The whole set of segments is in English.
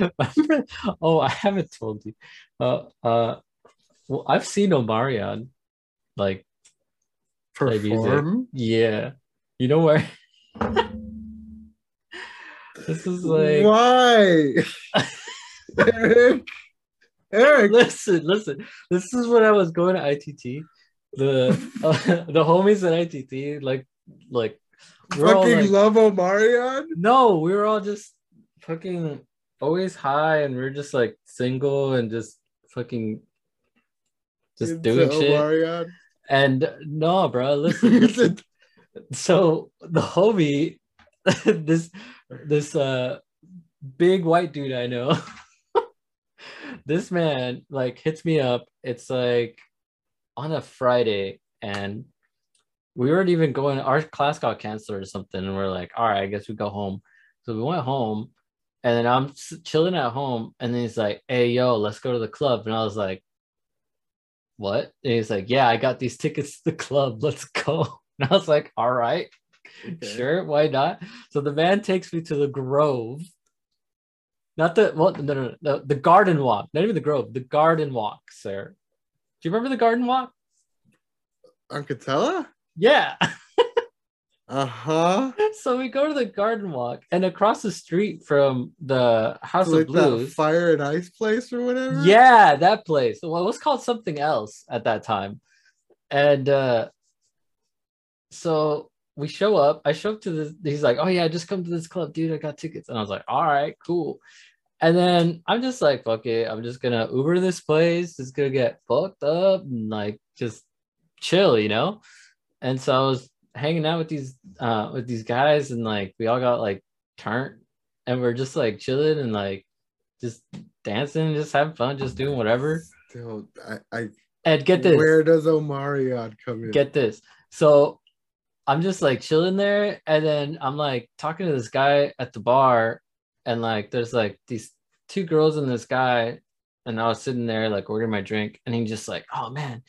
Oh, I haven't told you. Uh, uh, well, I've seen Omarion. Like. Perform? yeah, you know where? this is like. Why? Eric. Eric. listen, listen. This is when I was going to ITT. The uh, the homies at ITT, like, like, we're all Fucking like- love Omarion? no, we were all just fucking always high, and we are just like single and just fucking just Into doing shit. Omarion? And no, bro, listen, listen. So the homie, this this uh big white dude I know, this man like hits me up. It's like on a Friday, and we weren't even going. Our class got canceled or something, and we're like, all right, I guess we go home. So we went home, and then I'm chilling at home, and then he's like, "Hey, yo, let's go to the club," and I was like. What? And he's like, Yeah, I got these tickets to the club. Let's go. And I was like, All right, Okay. Sure, why not? So the man takes me to the Grove. Not the well, no, no, no, the, the Garden Walk, not even the Grove, the Garden Walk, sir. Do you remember the Garden Walk? Uncatella? Yeah. Uh-huh. so we go to the Garden Walk, and across the street from the House like of that Blues. fire and ice place or whatever? Yeah, that place. Well, it was called something else at that time. And uh so we show up. I show up to this. He's like, Oh yeah, just come to this club, dude. I got tickets. And I was like, All right, cool. And then I'm just like, fuck it. I'm just gonna Uber this place. It's gonna get fucked up and like just chill, you know? And so I was hanging out with these uh with these guys and like we all got like turned and we're just like chilling and like just dancing, just having fun, just doing whatever. Still, I, I And get this, where does Omarion come in? get this. So I'm just like chilling there, and then I'm like talking to this guy at the bar, and like there's like these two girls and this guy, and I was sitting there like ordering my drink, and he just like, oh man.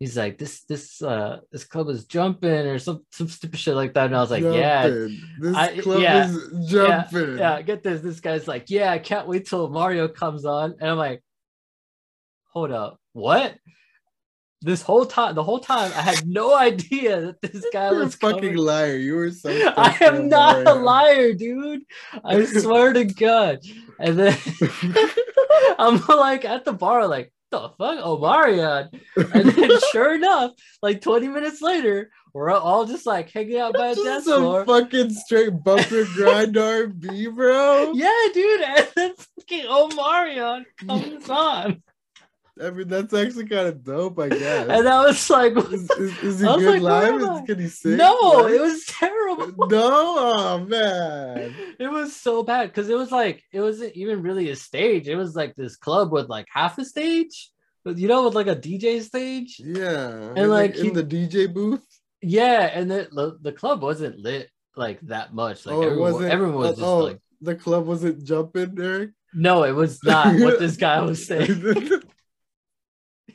He's like this, this, uh, this club is jumping or some some stupid shit like that, and I was like, yeah, This I- club yeah, is jumping. yeah, get this. This guy's like, yeah, I can't wait till Mario comes on. And I'm like, hold up, what? This whole time, the whole time, I had no idea that this guy You're a was fucking coming. liar. You were so I am not a liar, dude. I swear to God. And then I'm like at the bar, like, the fuck, Omarion. And then sure enough, like 20 minutes later, we're all just like hanging out by a dance some floor. fucking straight bumper grind R&B, bro. Yeah, dude, and then fucking Omarion comes on, I mean, that's actually kind of dope, I guess. and I was like, is, is, is he good like, live? Is, can he sing? no, it was terrible. No, oh man. It was so bad because it was like it wasn't even really a stage. It was like this club with like half a stage, but you know, with like a DJ stage. Yeah. And, like, in he- the DJ booth. Yeah, and the the, club wasn't lit like that much. Like oh, everyone, everyone was just oh, like, the club wasn't jumping, Eric. no, it was not what this guy was saying.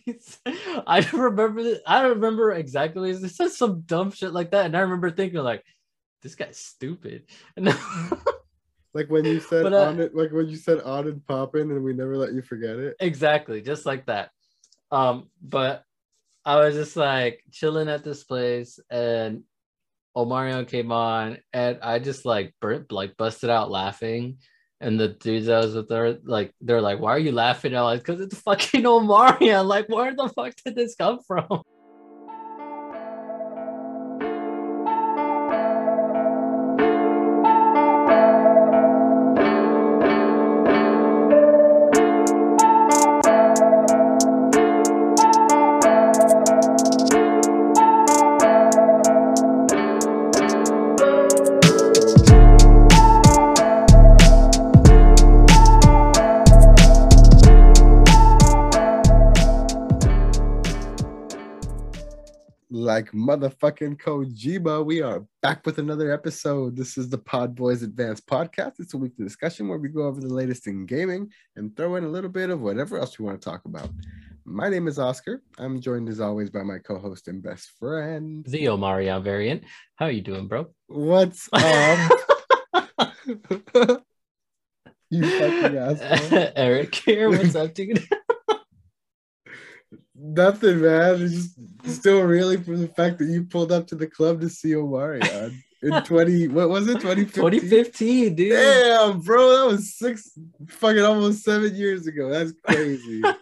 I don't remember. th- I don't remember exactly. It said some dumb shit like that, and I remember thinking like, "This guy's stupid." Like when you said But, uh, on it, like when you said on and popping, and we never let you forget it. exactly, just like that. Um, but I was just like chilling at this place, and Omarion came on, and I just like burnt, like busted out laughing. And the dudes I was with her, like, they're like, "Why are you laughing?" I was like, "Cause it's fucking Omarion. Like, where the fuck did this come from?" Like motherfucking Kojima, we are back with another episode. This is the Pod Boys Advanced Podcast. It's a weekly discussion where we go over the latest in gaming and throw in a little bit of whatever else we want to talk about. My name is Oscar. I'm joined as always by my co-host and best friend. The Omarion variant. How are you doing, bro? What's up? You fucking asshole. Eric here. What's up, dude? Nothing, man. It's just still reeling from the fact that you pulled up to the club to see Omarion in 20, what was it, 2015? 2015, dude. Damn, bro, that was six, fucking almost seven years ago. That's crazy.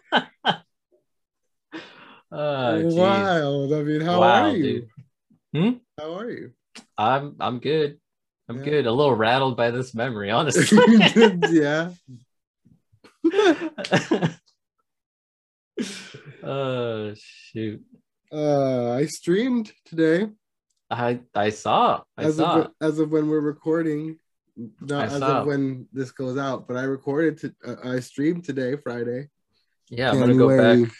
Oh, geez. Wild. I mean, how Wow, are you? dude. Hmm? How are you? I'm I'm good. I'm Yeah. good. A little rattled by this memory, honestly. yeah. Oh shoot. Uh, I streamed today I I saw. I as saw. of as of when we're recording, not I as saw. of when this goes out. But I recorded. To, uh, I streamed today, Friday. yeah, I'm gonna go back.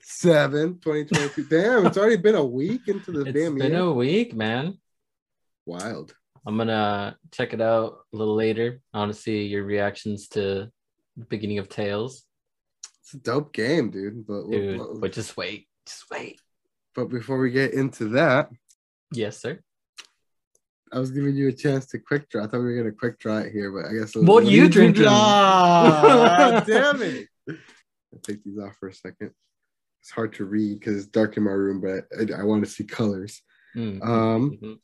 7, 2022. Damn, it's already been a week into the It's damn been year. a week, man. Wild. I'm gonna check it out a little later. I want to see your reactions to the beginning of Tales, It's a dope game, dude. But, dude. but, But just wait, just wait. but before we get into that, Yes, sir. I was giving you a chance to quick draw. I thought we were gonna quick draw it here, but I guess. What are you drinking? Ah, damn it! I'll take these off for a second. It's hard to read because it's dark in my room, but I, I want to see colors. Mm, Um, mhm.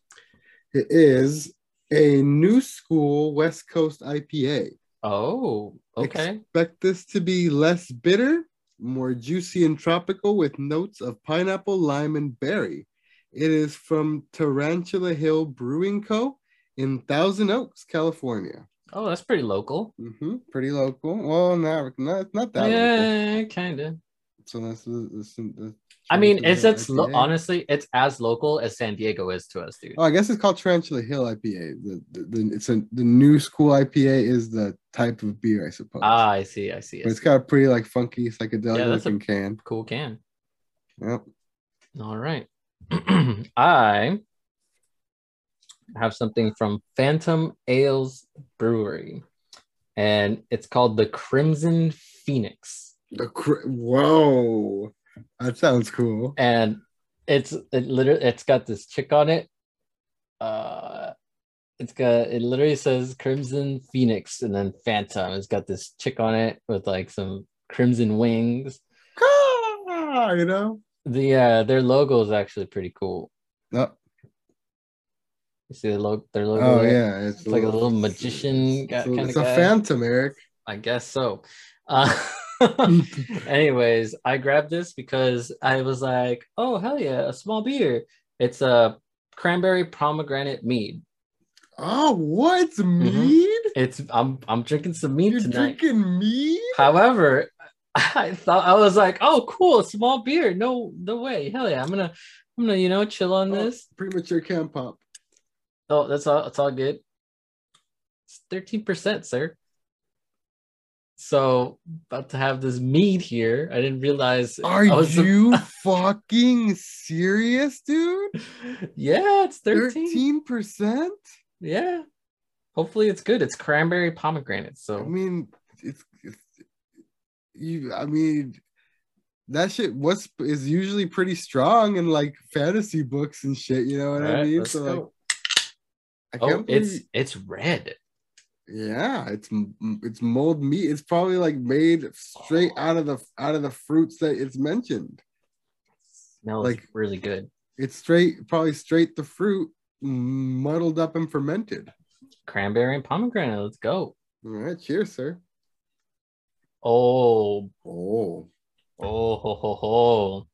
It is a new school West Coast IPA. Oh, okay. Expect this to be less bitter, more juicy and tropical with notes of pineapple, lime, and berry. It is from Tarantula Hill Brewing Co. in Thousand Oaks, California. Oh, that's pretty local. Mm-hmm, Pretty local. Well, not, not, not that local. yeah, kind of. So that's the, this, the I mean, it's it's lo- honestly, it's as local as San Diego is to us, dude. Oh, I guess it's called Tarantula Hill IPA. The, the, the it's a the new school IPA is the type of beer, I suppose. Ah, I see, I see. I but it's see. got a pretty like funky psychedelic Yeah, that's looking can. cool can. Yep. All right. I have something from Phantom Ales Brewery, and it's called the Crimson Phoenix. The cr- whoa, that sounds cool. And it's it literally it's got this chick on it. Uh it's got it literally says Crimson Phoenix and then Phantom. It's got this chick on it with like some crimson wings. Ah, you know. The uh their logo is actually pretty cool. No. You see the logo their logo? Oh there? yeah, It's like a little magician It's, a- kinda it's a guy. phantom, Eric. I guess so. Uh, anyways, I grabbed this because I was like, oh hell yeah, a small beer. It's a cranberry pomegranate mead. Oh, what mead? It's I'm I'm drinking some mead You're Mm-hmm. tonight. drinking mead? However, I thought I was like, oh cool, a small beer. No, no way. Hell yeah. I'm gonna I'm gonna, you know, chill on Oh, this. premature can pop. Oh, that's all that's all good. It's 13%, sir. So about to have this mead here. I didn't realize Are you fucking serious, dude? Yeah, it's 13 percent. Yeah. Hopefully it's good. It's cranberry pomegranate. So I mean, it's, it's you. I mean, that shit was is usually pretty strong in like fantasy books and shit. You know what I Alright, mean? So like. I oh, can't it's believe. it's red. Yeah, it's it's mold meat. It's probably like made straight out of the out of the fruits that it's mentioned. Smells Like- really good. It's straight, probably straight the fruit, muddled up and fermented. Cranberry and pomegranate. Let's go. All right, cheers, sir. Oh, Oh, oh, ho, ho, ho.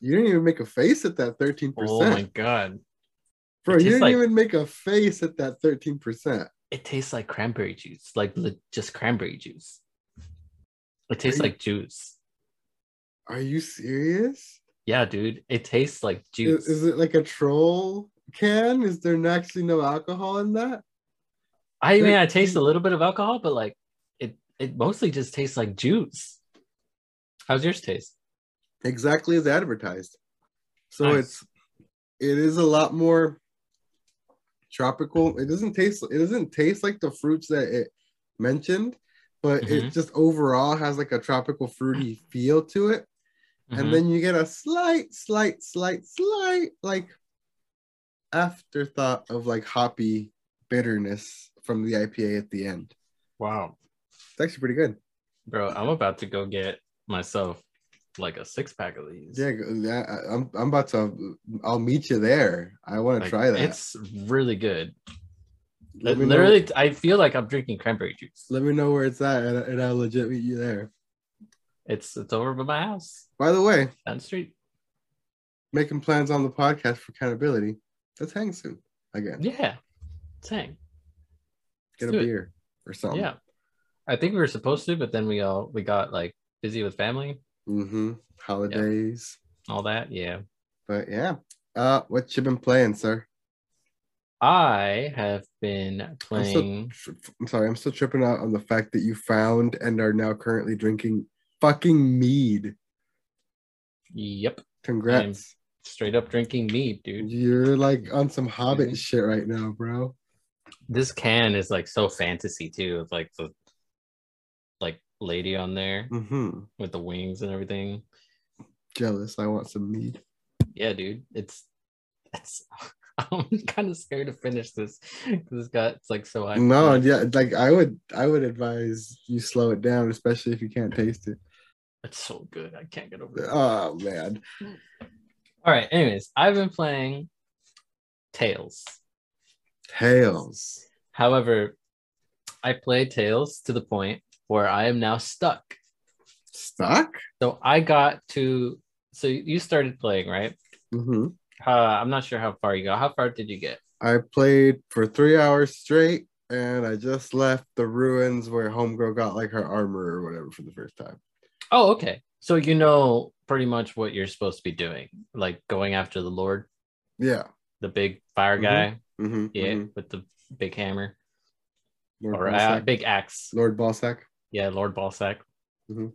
you didn't even make a face at that thirteen Oh my god. Bro. You didn't like- even make a face at that thirteen percent. It tastes like cranberry juice, like just cranberry juice. It tastes you- like juice. Are you serious? Yeah, dude. It tastes like juice. is it like a troll can? Is there actually no alcohol in that? I mean, I taste a little bit of alcohol, but like it, it mostly just tastes like juice. How's yours taste? exactly as advertised. So Nice. it's it is a lot more tropical. It doesn't taste it doesn't taste like the fruits that it mentioned, but it Mhm. just overall has like a tropical fruity feel to it. Mhm. And then you get a slight, slight, slight, slight like afterthought of like hoppy bitterness from the IPA at the end. Wow, It's actually pretty good. bro, I'm about to go get myself like a six pack of these. Yeah, I- I'm I'm about to. I'll meet you there. I want to Like, try that. It's really good. let me know, Literally, I feel like I'm drinking cranberry juice. let me know where it's at, and, and I'll legit meet you there. It's it's over by my house By the way, down the street. making plans on the podcast for accountability. Let's hang soon again. Yeah, hang. Get a do it. beer or something. Yeah, I think we were supposed to, but then we all we got like busy with family, Mm-hmm. Holidays. all that. Yeah, But yeah. Uh, what you been playing, sir? I have been I'm, playing. tri- I'm sorry, I'm still tripping out on the fact that you found and are now currently drinking fucking mead. Yep, Congrats. straight up drinking mead, dude. You're like on some Hobbit Mhm. shit right now, bro. This can is like so fantasy too. It's like the lady on there Mm-hmm. with the wings and everything. Jealous. I want some mead. Yeah, dude. It's it's. I'm kind of scared to finish this because it's got it's like so high. No, yeah, like I would, I would advise you slow it down, especially if you can't taste it. It's so good. I can't get over it. Oh man, All right. Anyways, I've been playing Tales. Tales. However, I play Tales to the point where I am now stuck. Stuck. So I got to. So you started playing, right? Mm-hmm. Uh, I'm not sure how far you got. How far did you get? I played for three hours straight, and I just left the ruins where Homegirl got like her armor or whatever for the first time. Oh, okay. So you know pretty much what you're supposed to be doing, like going after the Lord, Yeah. the big fire Mhm. guy, Mm-hmm. yeah, with the big hammer Lord, or uh, big axe. Lord Balsack. Yeah, Lord Ballsack. Mhm.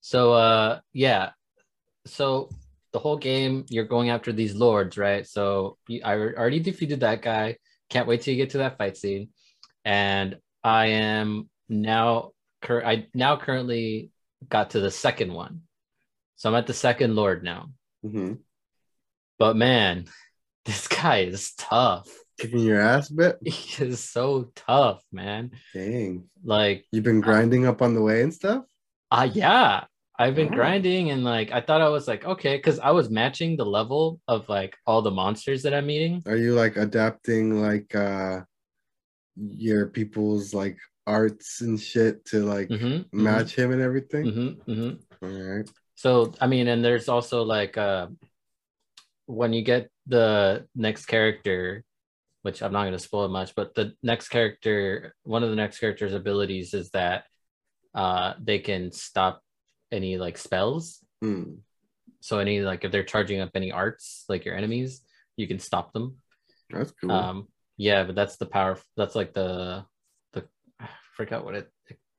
So uh yeah. So the whole game you're going after these lords, right? So I already defeated that guy. Can't wait till you get to that fight scene. And I am now cur- I now currently got to the second one. So I'm at the second lord now. Mm-hmm. But man, this guy is tough. Kicking your ass a bit. He is so tough, man. Dang. Like You've been grinding up on the way and stuff. Uh yeah. I've been Oh. grinding and like I thought I was like okay because I was matching the level of like all the monsters that I'm meeting. Are you like adapting like uh your people's like arts and shit to like Mhm, mhm, match him and everything? mhm, mhm. All right. So I mean, and there's also like uh when you get the next character, which I'm not gonna spoil much, but the next character, one of the next character's abilities is that uh they can stop any like spells. Hmm. So any like if they're charging up any arts, like your enemies, you can stop them. That's cool. Um, yeah, but that's the power. That's like the the I forgot what it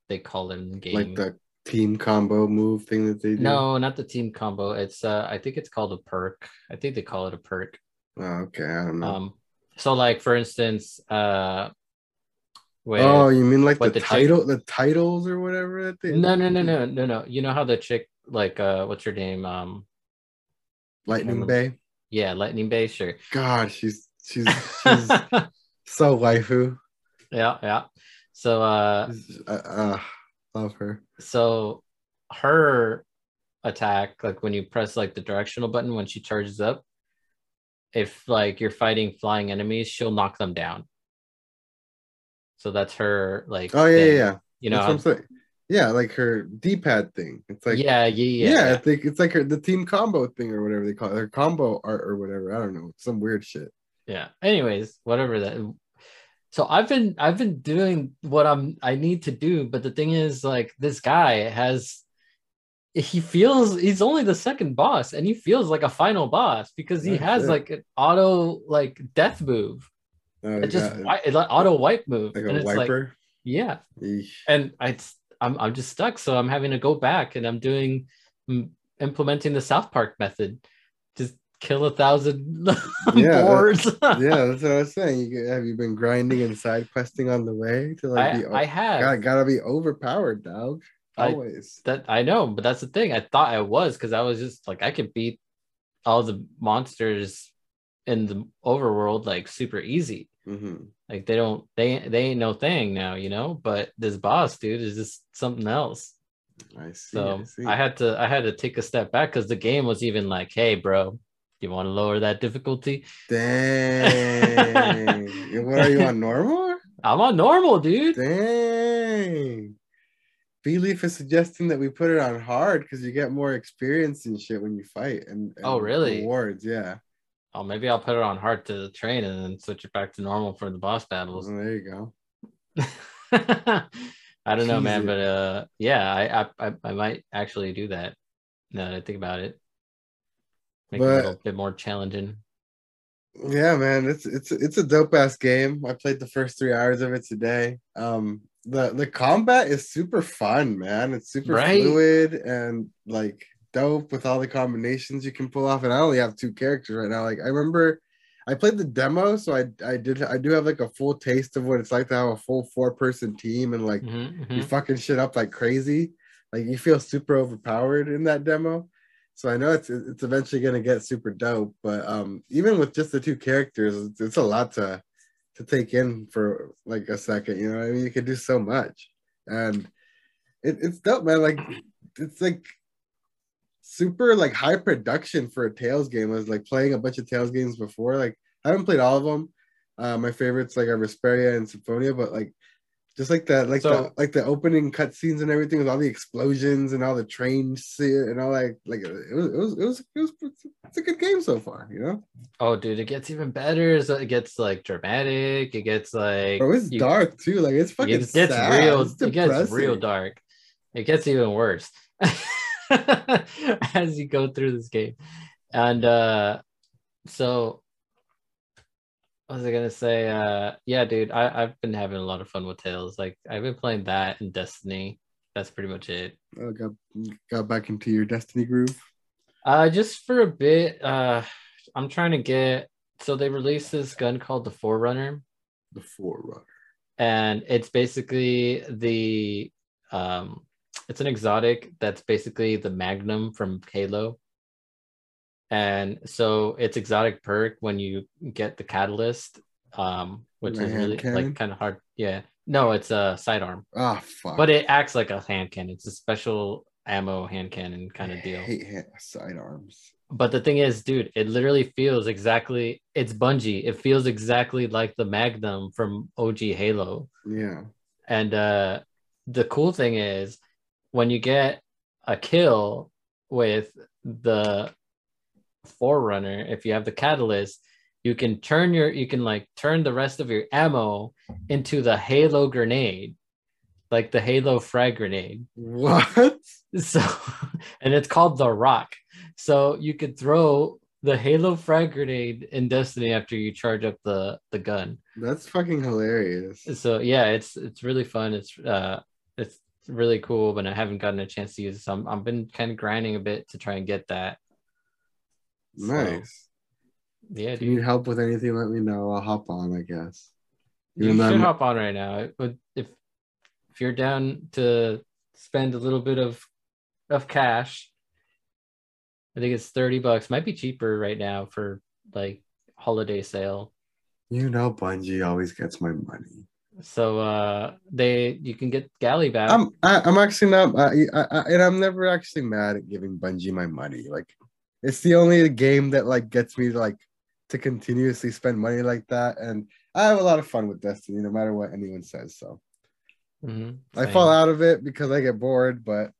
they call it in the game. like the team combo move thing that they do. no, not the team combo. It's uh, I think it's called a perk. I think they call it a perk. Oh, okay, I don't know. Um, so like for instance, uh, with, oh, you mean like the, the chick- title, the titles or whatever that they? no, no, no, no, no, no. You know how the chick like uh, what's her name? Um, Lightning Remember- Bay. yeah, Lightning Bay. Sure. God, she's she's she's so waifu. yeah, yeah. So uh, uh, uh, love her. so her attack like when you press like the directional button when she charges up if like you're fighting flying enemies she'll knock them down so that's her like Oh yeah, yeah, thing. yeah. you know That's what I'm saying. Yeah, like her D-pad thing. It's like yeah, yeah yeah, yeah I think it's like her the team combo thing or whatever they call it, her combo art or whatever. I don't know, some weird shit. yeah anyways whatever that so i've been i've been doing what i'm i need to do but the thing is like this guy has he feels he's only the second boss and he feels like a final boss because he has like an auto like death move Oh, it just wi- it's like auto wipe move like and a it's like wiper. yeah Eesh. and I I'm I'm just stuck so I'm having to go back and I'm doing mm, implementing the South Park method just kill a thousand Yeah, boards yeah, that's what I was saying. You have you been grinding and side questing on the way to like I, be? I have gotta be overpowered, dog. I- Always. that I know but that's the thing I thought I was because I was just like I could beat all the monsters in the overworld like super easy Mhm. Like they don't they they ain't no thing now, you know. But this boss dude is just something else. I see. So I see. I had to I had to take a step back because the game was even like, hey, bro, you want to lower that difficulty? Dang. What are you on normal? I'm on normal, dude. Dang. B Leaf is suggesting that we put it on hard because you get more experience and shit when you fight and, and Oh, really? rewards. Yeah. Oh, maybe I'll put it on hard to train and then switch it back to normal for the boss battles. Well, there you go. I don't know, man, but uh, yeah, I, I I I might actually do that. Now that I think about it, make it a little bit more challenging. Yeah, man, it's it's it's a dope ass game. I played the first three hours of it today. Um, the the combat is super fun, man. It's super Right? fluid and like dope with all the combinations you can pull off. And I only have two characters right now. Like I remember, I played the demo, so I I did I do have like a full taste of what it's like to have a full four person team and like Mhm, you mhm. fucking shit up like crazy. Like you feel super overpowered in that demo. So I know it's it's eventually gonna get super dope, but um even with just the two characters, it's, it's a lot to to take in for like a second. You know, I mean, you can do so much, and it, it's dope, man. Like it's like super like high production for a Tales game. I was like playing a bunch of Tales games before. Like I haven't played all of them. Uh, my favorites like are Vesperia and Symphonia, but like just like that, like the like the opening cutscenes and everything with all the explosions and all the trains and all like like it was it was it was it was it's a good game so far, you know. Oh, dude, it gets even better. So it gets like dramatic. It gets like Bro, it's you- dark too. Like it's fucking It gets sad. real. It gets real dark. It gets even worse as you go through this game. And uh so was I gonna say? Uh yeah, dude, I, I've been having a lot of fun with Tales. Like I've been playing that and Destiny. That's pretty much it. Oh, got got back into your Destiny groove. Uh just for a bit, uh I'm trying to get so they released this gun called the Forerunner. The Forerunner. and it's basically the um it's an exotic that's basically the magnum from halo and so it's exotic perk when you get the catalyst um which is really cannon? like kind of hard yeah no it's a sidearm Ah, fuck. but it acts like a hand cannon it's a special ammo hand cannon kind of deal I hate hand, sidearms. but the thing is, dude, it literally feels exactly it's Bungie. It feels exactly like the Magnum from OG Halo. Yeah. And uh the cool thing is when you get a kill with the Forerunner, if you have the catalyst, you can turn your you can like turn the rest of your ammo into the Halo grenade, like the Halo frag grenade. What? So, and it's called the Rock. So you could throw the Halo frag grenade in Destiny after you charge up the the gun. That's fucking hilarious. So yeah, it's it's really fun. It's uh it's really cool, but I haven't gotten a chance to use it. So I'm, I've been kind of grinding a bit to try and get that. So, Nice. yeah, If you need help with anything, let me know. I'll hop on, I guess. You Even though should I'm- hop on right now. But If if you're down to spend a little bit of of cash, I think it's 30 bucks. Might be cheaper right now for like holiday sale. You know, Bungie always gets my money. So uh they you can get Gjally back. I'm I, I'm actually not, I, I, I, and I'm never actually mad at giving Bungie my money. Like, it's the only game that like gets me to like to continuously spend money like that, and I have a lot of fun with Destiny, no matter what anyone says. So Mhm, I fall out of it because I get bored, but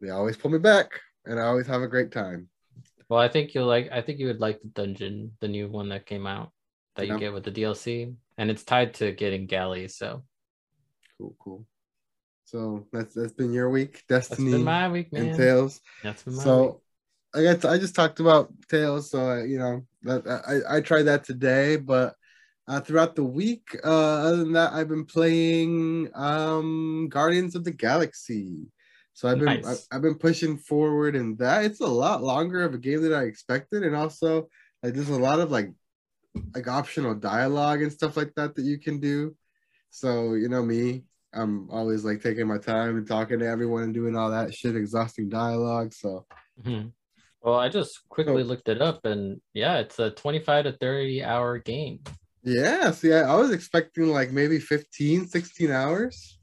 they always pull me back, and I always have a great time. Well, I think you'll like I think you would like the dungeon, the new one that came out that you Yeah. get with the DLC. And it's tied to getting Gjally, so Cool, cool. So that's that's been your week, that's Destiny been my week, man. and Tales. That's been my week. So I just talked about Tales, so I, you know that I, I tried that today, but uh, throughout the week, uh, other than that, I've been playing um, Guardians of the Galaxy. So I've been Nice. I, have been pushing forward in that. It's a lot longer of a game than I expected, and also like there's a lot of like like optional dialogue and stuff like that that you can do. So you know me, I'm always like taking my time and talking to everyone and doing all that shit, exhausting dialogue. So Mhm. Well, I just quickly So- looked it up and yeah, it's a 25 to 30 hour game. Yeah, see, I, I was expecting like maybe 15, 16 hours.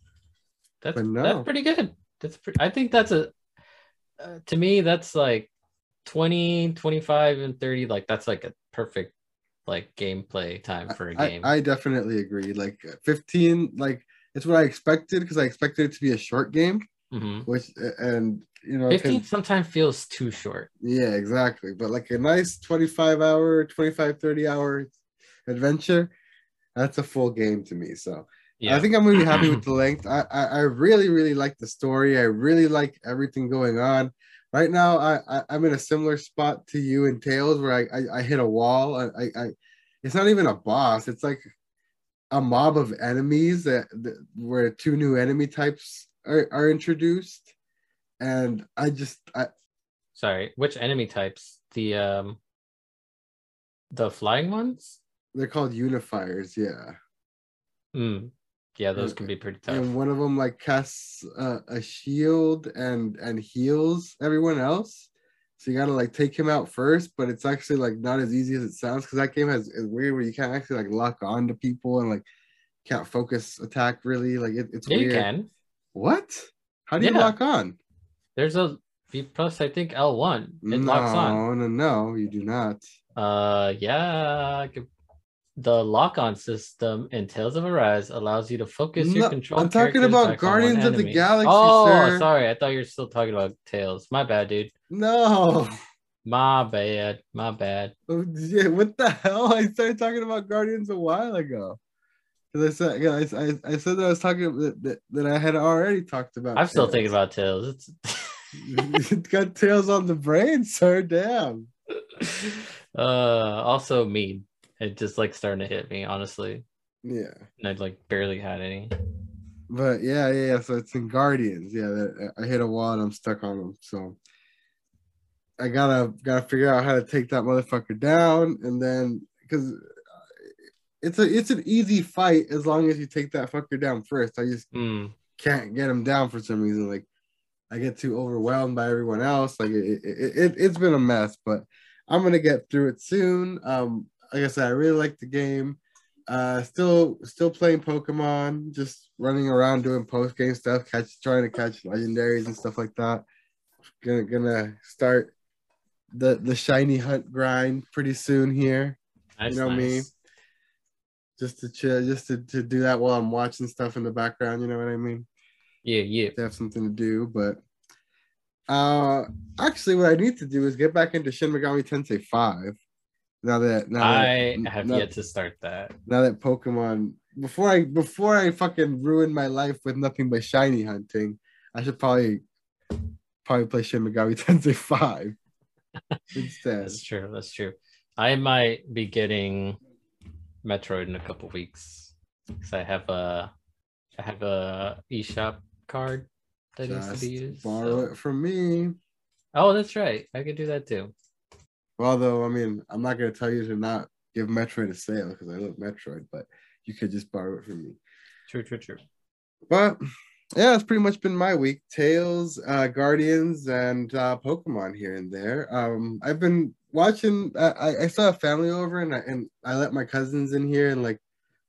That's no. that's pretty good. That's pretty, I think that's a uh, to me that's like 20, 25 and 30 like that's like a perfect like gameplay time for a I, game. I definitely agree. Like 15, like it's what I expected because I expected it to be a short game, Mhm. which and you know, 'cause- 15 sometimes feels too short. yeah, exactly. But like a nice 25 hour, 25, 30 hour adventure, that's a full game to me. So Yeah. I think I'm gonna be happy with the length. I, I I really really like the story. I really like everything going on. Right now, I, I I'm in a similar spot to you in Tales where I I, I hit a wall. I, I I it's not even a boss. It's like a mob of enemies that, that where two new enemy types are, are introduced, and I just I Sorry, which enemy types? The um the flying ones? they're called unifiers. Yeah. Mm. Yeah, those Okay. can be pretty tough. and one of them like casts uh, a shield and and heals everyone else so you gotta like take him out first but it's actually like not as easy as it sounds because that game has is weird where you can't actually like lock on to people and like can't focus attack really like it, it's Yeah, weird you can. what how do you lock on There's a V plus I think L1. It no locks on. no no you do not Uh yeah, the lock-on system in Tales of Arise allows you to focus your control. I'm talking about on Guardians of the. Galaxy, Oh, sir. sorry. I thought you were still talking about Tales. My bad, dude. no My bad. My bad. Oh, yeah, what the hell? I started talking about Guardians a while ago. Because I said, I, I, I said that I was talking that, that, that I had already talked about. I'm still thinking about Tales. It's it got Tales on the brain, sir. Damn. uh also mean. It just like starting to hit me, honestly. Yeah, And I like barely had any. but yeah, yeah. yeah, So it's in Guardians. Yeah, that, I hit a wall and I'm stuck on them. So I gotta gotta figure out how to take that motherfucker down, and then because it's a it's an easy fight as long as you take that fucker down first. I just Hmm. can't get him down for some reason. Like I get too overwhelmed by everyone else. Like it, it, it it's been a mess, but I'm gonna get through it soon. Um, like I said, I really like the game. Uh, still still playing Pokemon, just running around doing post game stuff, catch trying to catch legendaries and stuff like that. Gonna gonna start the the shiny hunt grind pretty soon here You know me. nice. just to chill just to, to do that while i'm watching stuff in the background you know what i mean Yeah, yeah. to have something to do. But uh actually, what I need to do is get back into Shin Megami Tensei Five. Now that now I that, have now, yet to start that. now that Pokemon before I before I fucking ruin my life with nothing but shiny hunting, I should probably probably play Shin Megami Tensei Five instead. That's true. That's true. I might be getting Metroid in a couple weeks because I have a I have a eShop card that needs to be used. borrow so- it from me. Oh, that's right. I could do that too. Although I mean, I'm not gonna tell you to not give Metroid a sale because I love Metroid, but you could just borrow it from me. True, true, true. But yeah, it's pretty much been my week. Tales, uh, Guardians, and uh, Pokemon here and there. Um, I've been watching. I, I- I saw a family over, and I, and I let my cousins in here, and like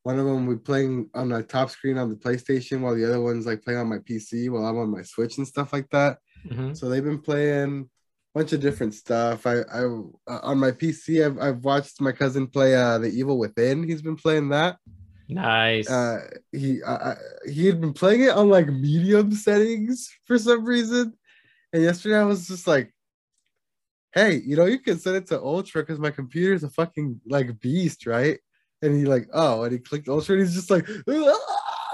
one of them we playing on the top screen on the PlayStation, while the other one's like playing on my PC while I'm on my Switch and stuff like that. Mhm. So they've been playing a bunch of different stuff. I, I uh, on my PC, I've, I've watched my cousin play uh, The Evil Within. He's been playing that Nice. uh he uh, he had been playing it on like medium settings for some reason and yesterday i was just like hey you know you can set it to ultra because my computer is a fucking like beast right and he like oh and he clicked ultra and he's just like it,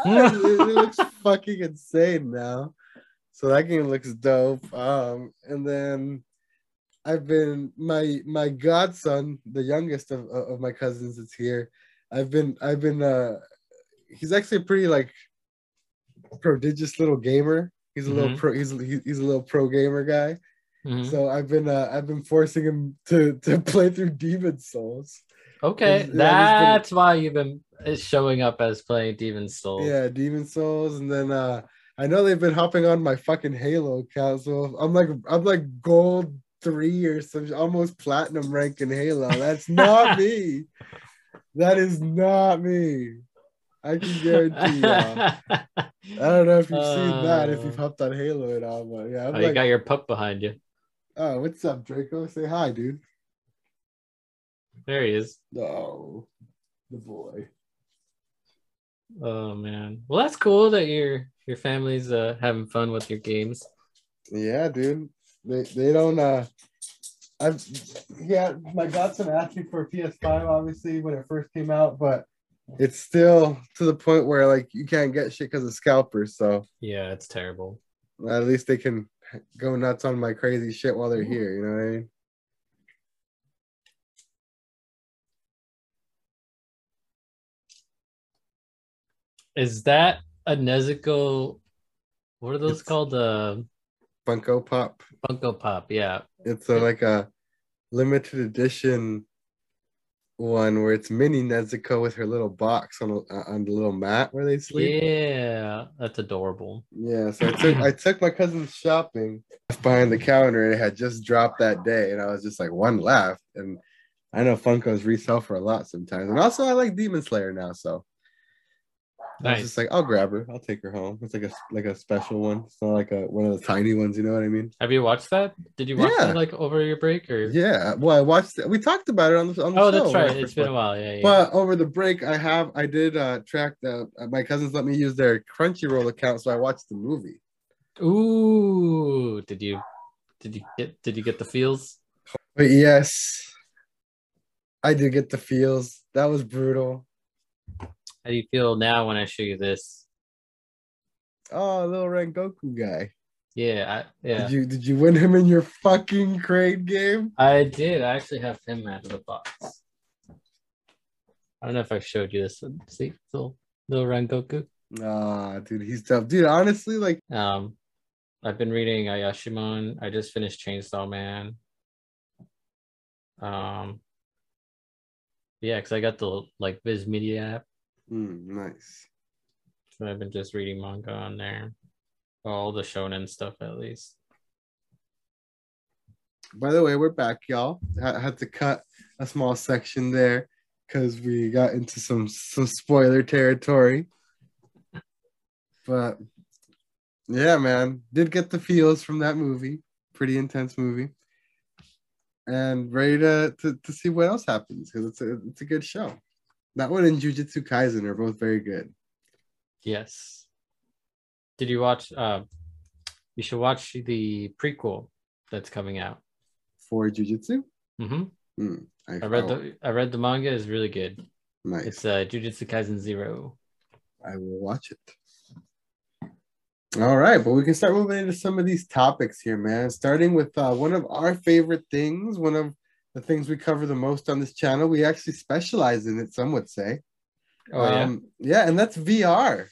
it looks fucking insane now so that game looks dope um and then i've been my my godson the youngest of, of my cousins that's here I've been I've been uh he's actually a pretty like prodigious little gamer. He's a little Mhm. pro he's he- he's a little pro gamer guy. Mhm. So I've been uh, I've been forcing him to to play through Demon's Souls. Okay, yeah, he's been- that's why you've been uh, showing up as playing Demon's Souls. Yeah, Demon's Souls and then uh I know they've been hopping on my fucking Halo account. So I'm like I'm like gold 3 or some almost platinum rank in Halo. That's not me. That is not me. I can guarantee y'all. I don't know if you've seen that, if you've Uh, hopped on Halo at all, but yeah, I'm oh, you like, got your pup behind you. oh, what's up, Draco? Say hi, dude. There he is. Oh, the boy. Oh man. Well, that's cool that your your family's uh having fun with your games. Yeah, dude. They they don't uh I've yeah, my godson asked me for a PS5 obviously when it first came out, but it's still to the point where like you can't get shit because of scalpers, so Yeah, it's terrible. at least they can go nuts on my crazy shit while they're here, you know what I mean? Is that a Nezuko? What are those It's- called? Uh, Funko Pop. Funko Pop. Yeah. It's a, like a limited edition one where it's mini Nezuko with her little box on a- on the little mat where they sleep. Yeah, that's adorable. Yeah, so I took I took my cousin shopping behind the counter and it had just dropped that day, and I was just like one left. And I know Funkos resell for a lot sometimes, and also I like Demon Slayer now, so I was just like, I'll grab her, I'll take her home. It's like a like a special one. It's not like a one of the tiny ones, you know what I mean? Have you watched that? Did you watch Yeah. like over your break or? Yeah. Well, I watched. it. We talked about it on the on the Oh, show that's when I right. It's been a while. Yeah. yeah. But over the break, I have I did uh track the uh, my cousins let me use their Crunchyroll account, so I watched the movie. Ooh, did you did you get did you get the feels? But yes, I did get the feels. That was brutal. How do you feel now when I show you this? Oh, little Rengoku guy. Yeah, I, yeah. Did you did you win him in your fucking crane game? I did. I actually have him out of the box. I don't know if I showed you this. See, little little Rengoku. Ah, dude, he's tough. Dude, honestly, like Um, I've been reading Ayashimon. I just finished Chainsaw Man. Um, yeah, because I got the like Viz Media app, mm, nice. so I've been just reading manga on there. All the shonen stuff, at least. By the way, we're back, y'all. I had to cut a small section there because we got into some some spoiler territory. But yeah, man, did get the feels from that movie. Pretty intense movie. And ready to, to, to see what else happens because it's a it's a good show. That one and Jujutsu Kaisen are both very good. Yes. Did you watch? Uh, you should watch the prequel that's coming out. For Jujutsu, hmm Hmm, I read oh, the I read the manga is really good. nice. It's uh Jujutsu Kaisen Zero. I will watch it. All right, but we can start moving into some of these topics here, man. Starting with uh, one of our favorite things, one of the things we cover the most on this channel. We actually specialize in it, some would say. Oh yeah. Um, yeah, and that's VR.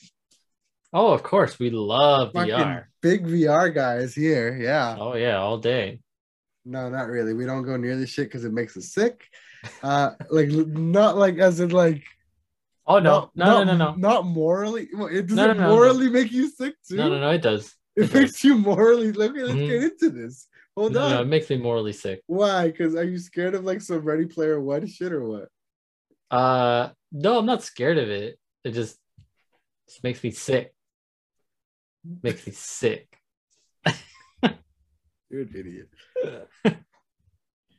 Oh, of course, we love Fucking VR. big VR guys here. Yeah. Oh yeah, all day. No, not really. We don't go near this shit because it makes us sick. Uh, like not like as in like Oh no, not, no, not, no, no, no, not morally. Well, it does No, no, no, morally make you sick too? no, no, no. It does. It It makes you morally. Look, let's Mhm. get into this. Hold No, on. no, it makes me morally sick. Why? Because are you scared of like some Ready Player One shit or what? Uh, no, I'm not scared of it. It just, just makes me sick. Makes me sick. You're an idiot.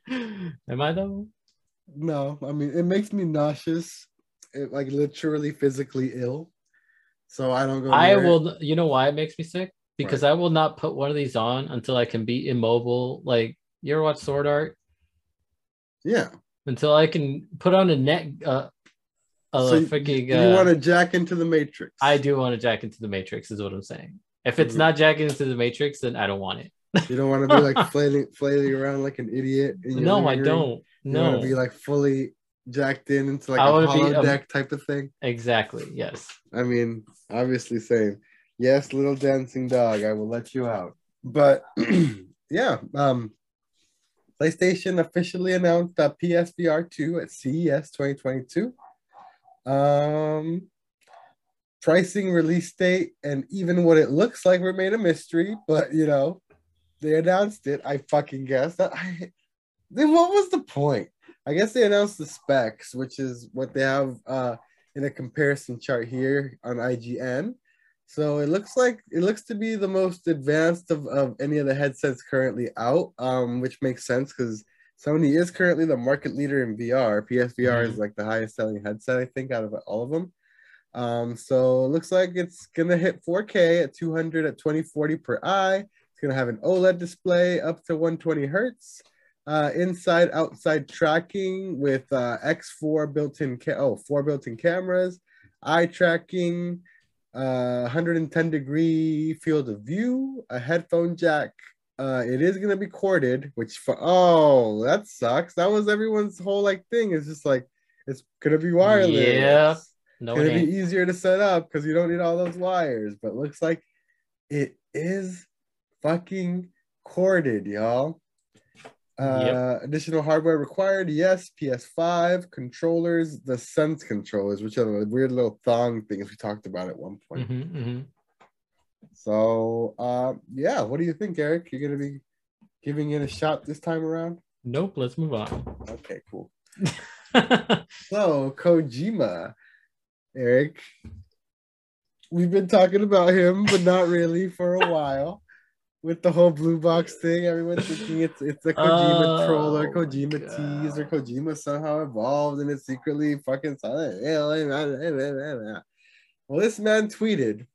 Am I though? No, I mean it makes me nauseous, it, like literally physically ill. So I don't go. I will. You know why it makes me sick? Because I will not put one of these on until I can be immobile. Like you ever watch Sword Art? Yeah. Until I can put on a neck. Uh, a so you- freaking. you uh, want to jack into the Matrix? I do want to jack into the Matrix. Is what I'm saying. If it's Mhm. not jacking into the Matrix, then I don't want it. You don't want to be like flailing, flailing around like an idiot. No, I don't. You want No, to be like fully jacked in into like I a wanna be, hollow um, deck type of thing. exactly. Yes. I mean, obviously saying, yes, little dancing dog, I will let you out. But yeah, um, PlayStation officially announced uh, PSVR 2 at CES 2022. Um, pricing, release date, and even what it looks like remain a mystery, but you know, they announced it. I fucking guess that I then what was the point? I guess they announced the specs, which is what they have uh, in a comparison chart here on IGN. So it looks like it looks to be the most advanced of, of any of the headsets currently out, um, which makes sense because Sony is currently the market leader in VR. PSVR mm-hmm. is like the highest selling headset, I think, out of all of them. Um, so it looks like it's gonna hit 4K at 200 at 2040 per eye. It's gonna have an OLED display up to 120 hertz. Uh, inside outside tracking with uh, X4 built-in ca- oh four built-in cameras, eye tracking, uh, 110 degree field of view, a headphone jack. Uh, it is gonna be corded, which for oh that sucks. That was everyone's whole like thing. It's just like it's gonna be wireless. Yeah, no, gonna be easier to set up because you don't need all those wires. But looks like it is fucking corded, y'all. Uh, yep. Additional hardware required. Yes, PS5 controllers, the Sense controllers, which are the weird little thong things we talked about at one point. Mm-hmm, mm-hmm. So, uh, yeah, what do you think, Eric? You're gonna be giving it a shot this time around? Nope. Let's move on. Okay, cool. so Kojima, Eric, we've been talking about him, but not really for a while with the whole blue box thing. Everyone's thinking it's it's a Kojima oh, troll or Kojima God. tease or Kojima somehow evolved and it's secretly fucking Silent Well, this man tweeted,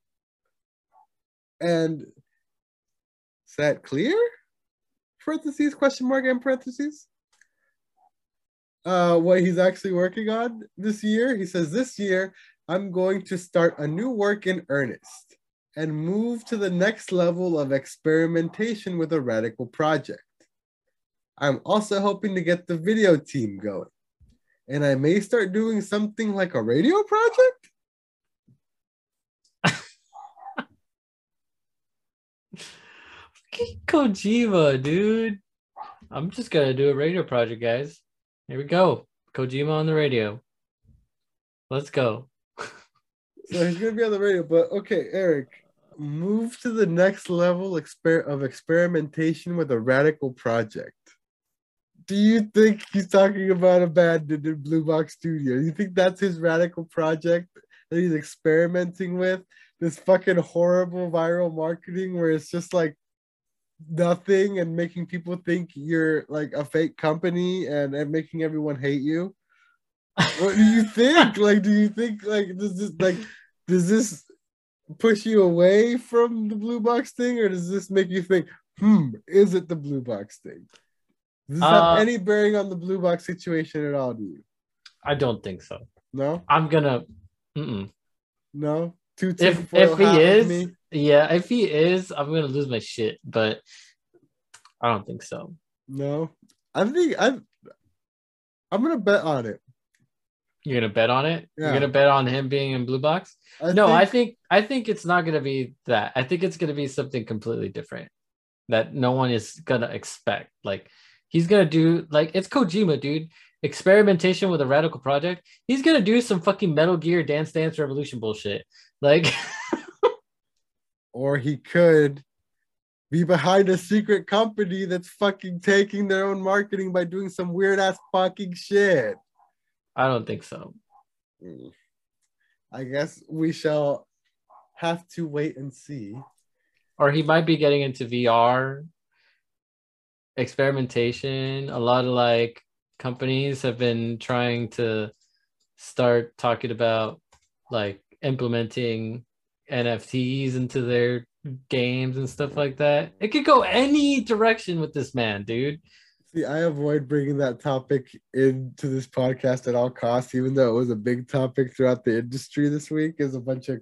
and is that clear? Parentheses question mark and parentheses. Uh, what he's actually working on this year. He says this year I'm going to start a new work in earnest and move to the next level of experimentation with a radical project. I'm also hoping to get the video team going. And I may start doing something like a radio project. Kojima, dude. I'm just gonna do a radio project, guys. Here we go. Kojima on the radio. Let's go. so he's gonna be on the radio, but okay, Eric move to the next level exper- of experimentation with a radical project. Do you think he's talking about a band in Blue Box Studio? Do you think that's his radical project that he's experimenting with? This fucking horrible viral marketing where it's just like nothing and making people think you're like a fake company and, and making everyone hate you? what do you think? like, do you think like does this like does this push you away from the blue box thing, or does this make you think, hmm, is it the blue box thing? Does this uh, have any bearing on the blue box situation at all? Do you? I don't think so. No, I'm gonna. Mm-mm. No, two. If if he is, yeah, if he is, I'm gonna lose my shit. But I don't think so. No, I think I'm. I'm gonna bet on it. You're gonna bet on it. Yeah. You're gonna bet on him being in blue box. I no, think... I think I think it's not gonna be that. I think it's gonna be something completely different that no one is gonna expect. Like he's gonna do like it's Kojima, dude. Experimentation with a radical project. He's gonna do some fucking Metal Gear Dance Dance Revolution bullshit. Like, or he could be behind a secret company that's fucking taking their own marketing by doing some weird ass fucking shit. I don't think so. Mm. I guess we shall have to wait and see. Or he might be getting into VR experimentation. A lot of like companies have been trying to start talking about like implementing NFTs into their games and stuff like that. It could go any direction with this man, dude. See, I avoid bringing that topic into this podcast at all costs, even though it was a big topic throughout the industry this week. Is a bunch of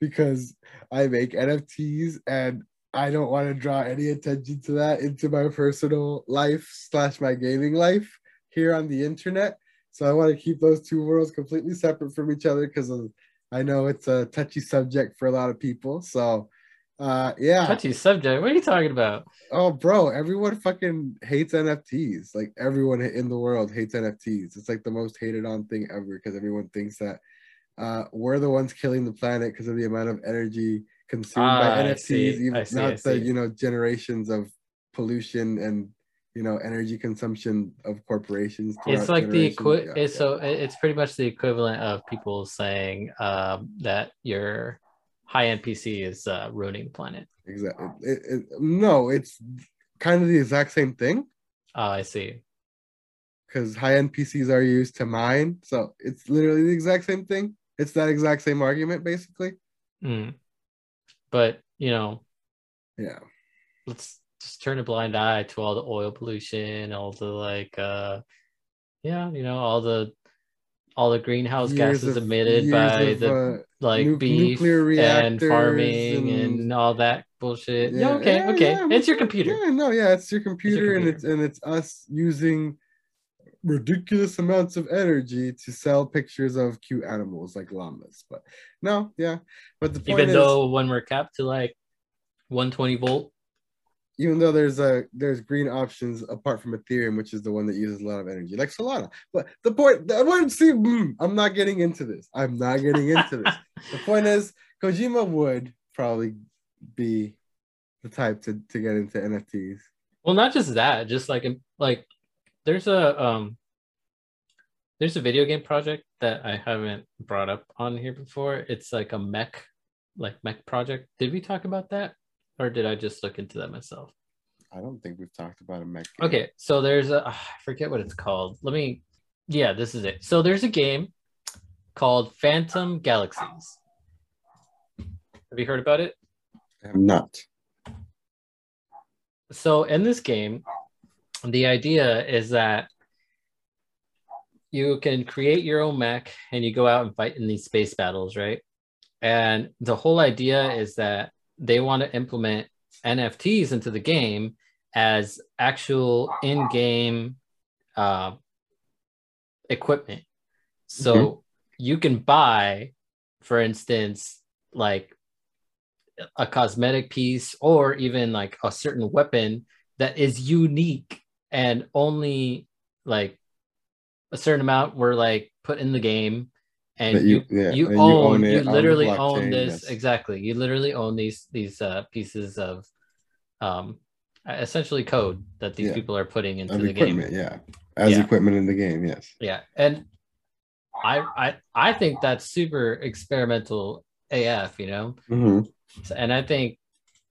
because I make NFTs and I don't want to draw any attention to that into my personal life slash my gaming life here on the internet. So I want to keep those two worlds completely separate from each other because I know it's a touchy subject for a lot of people. So uh, yeah. Touchy subject. What are you talking about? Oh, bro, everyone fucking hates NFTs. Like everyone in the world hates NFTs. It's like the most hated on thing ever because everyone thinks that uh, we're the ones killing the planet because of the amount of energy consumed by ah, NFTs. Even not the you know generations of pollution and you know energy consumption of corporations. It's like the equi- Yeah, it's yeah. so it's pretty much the equivalent of people saying um, that your high-end PC is uh, ruining the planet. exactly. It, it, no, it's kind of the exact same thing Oh, I see. because high-end PCs are used to mine, so it's literally the exact same thing. It's that exact same argument, basically. Mm. But you know, Yeah. let's just turn a blind eye to all the oil pollution, all the like, uh, yeah, you know, all the all the greenhouse gases of- emitted by of, the uh, like nu- beef and farming and, and- all that bullshit. Yeah, Yeah, okay, yeah, okay. yeah, it's your computer. Yeah, no, yeah, it's your computer, and computer. it's and it's us using ridiculous amounts of energy to sell pictures of cute animals like llamas. But no, yeah. But the point Even is, though when we're capped to like 120 volt. Even though there's a there's green options apart from Ethereum, which is the one that uses a lot of energy, like Solana. But the point, I want to see. mm, I'm not getting into this. I'm not getting into this. the point is, Kojima would probably be the type to to get into NFTs. Well, not just that, just like like there's a um there's a video game project that I haven't brought up on here before. It's like a mech like mech project. Did we talk about that? Or did I just look into that myself? I don't think we've talked about a mech. game. Okay, so there's a ah, I forget what it's called. Let me yeah, this is it. So there's a game called Phantom Galaxies. Have you heard about it? I'm not. so in this game the idea is that you can create your own mech and you go out and fight in these space battles right and the whole idea is that they want to implement nfts into the game as actual in-game uh, equipment. So you can buy for instance like a cosmetic piece or even like a certain weapon that is unique and only like a certain amount were like put in the game and you you- yeah, you and you own own it you literally own this yes. exactly you literally own these these uh pieces of um essentially code that these Yeah. people are putting into Of the game yeah. As Yeah. equipment in the game, yes. yeah and I, I i think that's super experimental af you know Mhm. So- and I think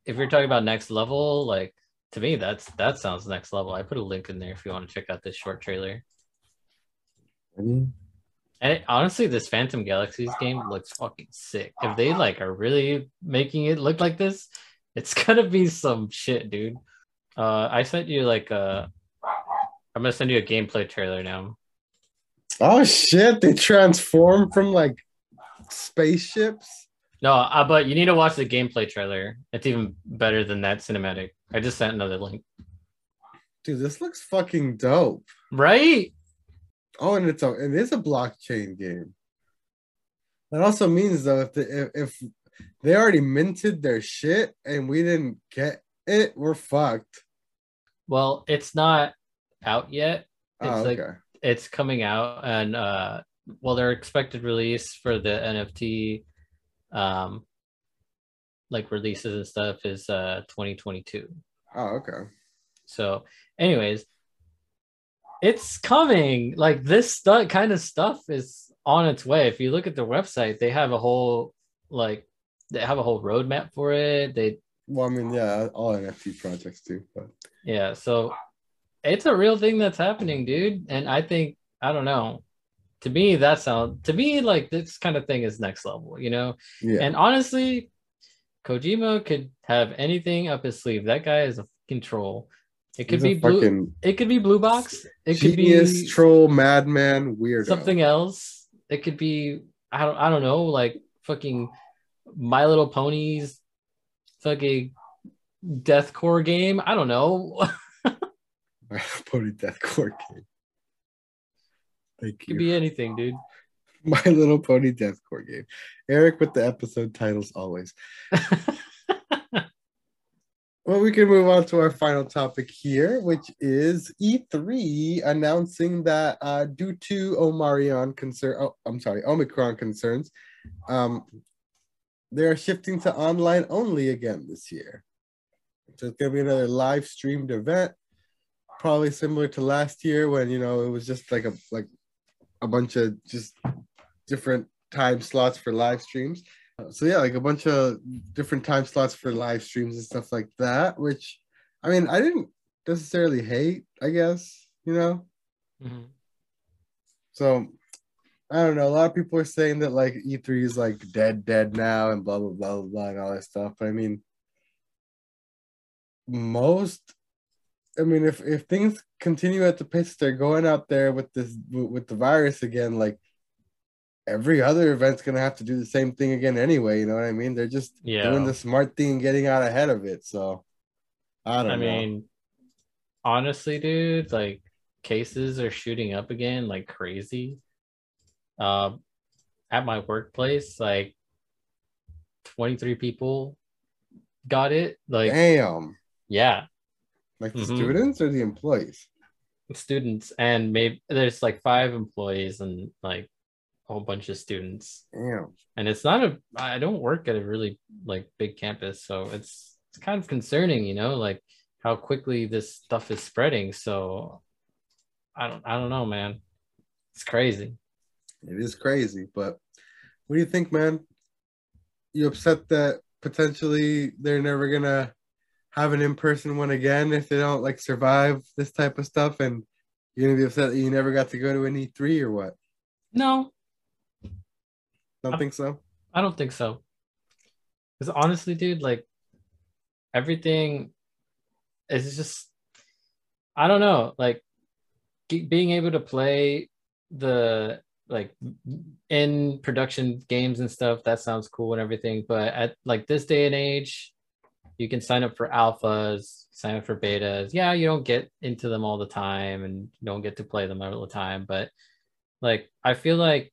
if you're talking about next level, like to me, that's that sounds next level. I put a link in there if you want to check out this short trailer. I mean, And it, honestly, this Phantom Galaxies game looks fucking sick. If they like are really making it look like this, it's gonna be some shit, dude. Uh, I sent you like a. I'm gonna send you a gameplay trailer now. Oh shit! They transform from like spaceships. No, uh, but you need to watch the gameplay trailer. It's even better than that cinematic. I just sent another link. Dude, this looks fucking dope. Right? Oh, and it's a it is a blockchain game. That also means though, if the, if, if they already minted their shit and we didn't get it, we're fucked. Well, it's not out yet. It's Oh, like okay. it's coming out and uh well their expected release for the nft um like releases and stuff is uh 2022 Oh, okay. so anyways it's coming. Like this stuff kind of stuff is on its way. If you look at the website they have a whole like they have a whole roadmap for it. They Well, I mean, yeah, all NFT projects do, but yeah so it's a real thing that's happening dude. And i think i don't know. To me that sound to me like this kind of thing is next level you know? Yeah, and honestly kojima could have anything up his sleeve. That guy is a fucking troll it could He's be blue it could be blue box it could genius, be troll, madman, weirdo. something else it could be i don't i don't know like fucking my little ponies fucking deathcore game i don't know My Pony Deathcore game. Thank it could you. be anything dude My Little Pony Deathcore game. Eric with the episode titles always. Well, we can move on to our final topic here, which is E3 announcing that uh, due to Omarion concern, oh, I'm sorry, Omicron concerns, um, they're shifting to online only again this year. So it's gonna be another live streamed event. probably similar to last year when you know it was just like a like a bunch of just different time slots for live streams. So yeah, like a bunch of different time slots for live streams and stuff like that. Which, I mean, I didn't necessarily hate. I guess you know. Mhm. So I don't know. A lot of people are saying that like E3 is like dead, dead now, and blah blah blah blah, blah and all that stuff. But I mean, most. I mean, if if things continue at the pace they're going out there with this with the virus again, like every other event's gonna have to do the same thing again anyway. You know what I mean? They're just Yeah. doing the smart thing, and getting out ahead of it. So I don't know. I know. mean, honestly, dude, like cases are shooting up again like crazy. Um, at my workplace, like 23 people got it. Like, Damn, yeah, like the Mhm. students or the employees? students, and maybe there's like five employees and like a whole bunch of students. Damn. And it's not a, I don't work at a really like big campus, so it's it's kind of concerning, you know, like how quickly this stuff is spreading. So I don't, I don't know, man. It's crazy. It is crazy, but what do you think, man? You upset that potentially they're never gonna have an in-person one again if they don't like survive this type of stuff, and you're gonna be upset that you never got to go to an E3 or what? No, Don't I'm- think so. I don't think so. Because honestly, dude, like everything is just, I don't know, like being able to play the like in production games and stuff, that sounds cool and everything. But at like this day and age, you can sign up for alphas, sign up for betas. Yeah, you don't get into them all the time and you don't get to play them all the time. But like, I feel like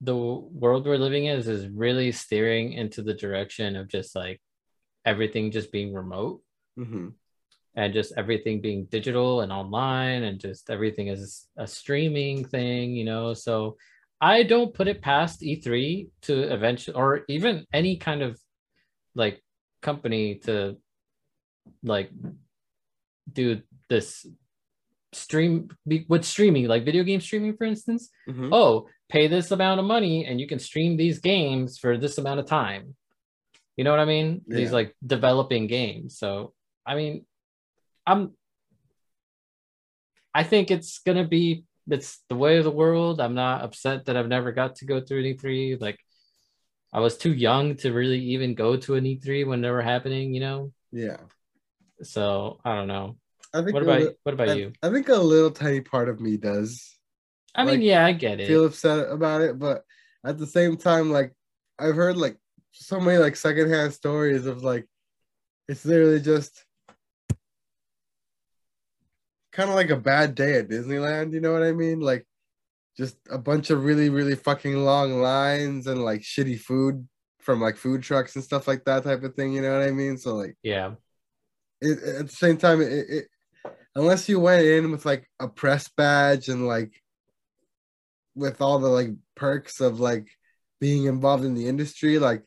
the world we're living in is, is really steering into the direction of just like everything just being remote. Hmm and just everything being digital and online and just everything is a streaming thing, you know. So I don't put it past E3 to eventually or even any kind of like company to like do this stream be- with streaming like video game streaming for instance. Hmm oh, pay this amount of money and you can stream these games for this amount of time. You know what I mean? These like developing games. So, I mean, I'm I think it's gonna be it's the way of the world. I'm not upset that I've never got to go through an E3. Like I was too young to really even go to an E3 when they were happening, you know? Yeah, So I don't know. I think. What about li- what about I, you? I think a little tiny part of me does I mean, like, yeah, I get it. feel upset about it, but at the same time, like I've heard like so many like secondhand stories of like it's literally just kind of like a bad day at Disneyland, you know what I mean? Like just a bunch of really, really fucking long lines and like shitty food from like food trucks and stuff like that type of thing, you know what I mean? So like yeah. it, at the same time, it, it unless you went in with like a press badge and like with all the like perks of like being involved in the industry, like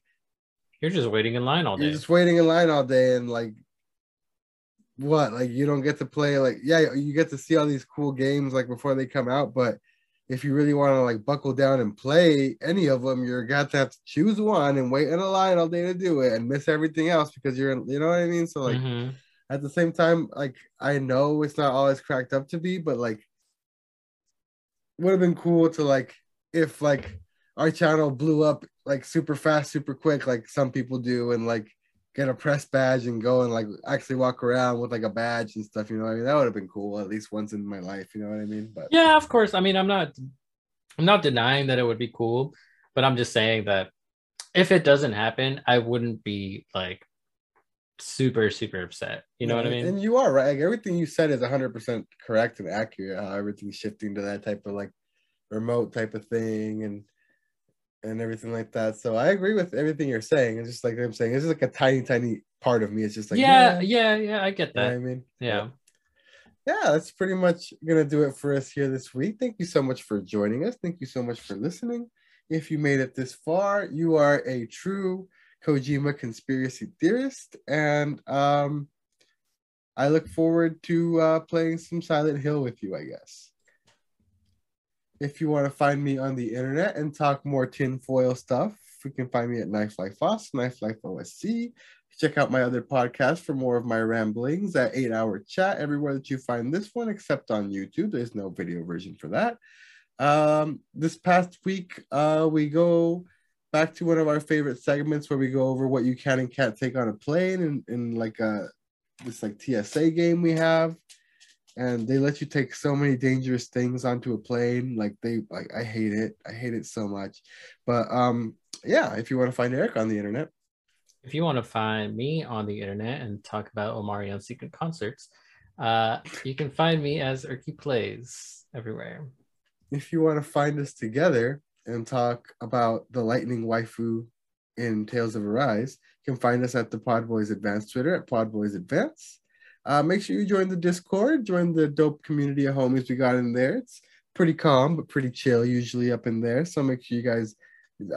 You're just waiting in line all day. you're just waiting in line all day and like what like you don't get to play like yeah you get to see all these cool games like before they come out but if you really want to like buckle down and play any of them you're got to have to choose one and wait in a line all day to do it and miss everything else because you're in you know what i mean so like Mhm. at the same time, like I know it's not always cracked up to be, but like would have been cool to like if like our channel blew up like super fast, super quick, like some people do, and like get a press badge and go and like actually walk around with like a badge and stuff. You know, I mean that would have been cool at least once in my life. You know what I mean? But Yeah, of course. I mean, I'm not I'm not denying that it would be cool, but I'm just saying that if it doesn't happen, I wouldn't be like super super upset. You know what I mean? And you are right. Like, everything you said is 100% correct and accurate. How everything's shifting to that type of like remote type of thing and and everything like that. So I agree with everything you're saying. It's just like I'm saying, it's just like a tiny, tiny part of me. It's just like yeah, yeah, yeah, yeah, I get you know that. I mean, Yeah. yeah, that's pretty much gonna do it for us here this week. Thank you so much for joining us. Thank you so much for listening. If you made it this far, you are a true Kojima conspiracy theorist, and um, I look forward to uh, playing some Silent Hill with you, I guess. If you want to find me on the internet and talk more tinfoil stuff, you can find me at Knife Life Us, Knife Life OSC. Check out my other podcast for more of my ramblings at 8 Hour Chat, everywhere that you find this one, except on YouTube. There's no video version for that. Um, this past week, uh, we go back to one of our favorite segments where we go over what you can and can't take on a plane and in, like a this like TSA game we have. And they let you take so many dangerous things onto a plane. Like they like I hate it. I hate it so much. But um yeah, if you want to find Eric on the internet. If you want to find me on the internet and talk about Omari Omarion Secret Concerts, uh, you can find me as Erky Plays everywhere. If you want to find us together and talk about the lightning waifu in Tales of Arise, you can find us at the Podboys Advance Twitter at Podboys Advance. Uh, make sure you join the Discord, join the dope community of homies we got in there. It's pretty calm, but pretty chill usually up in there. So make sure you guys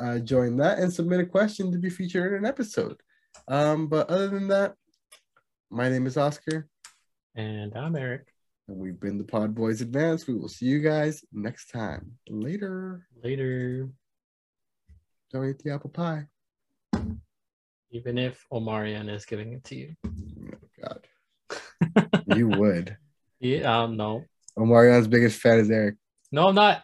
uh, join that and submit a question to be featured in an episode. Um, but other than that, my name is Oscar. And I'm Eric. And we've been the Pod Boys Advance. We will see you guys next time. Later. Later. Don't eat the apple pie. Even if Omarion is giving it to you. Oh, God. you would. Yeah, um, no. Omarion's biggest fan is Eric. No, I'm not.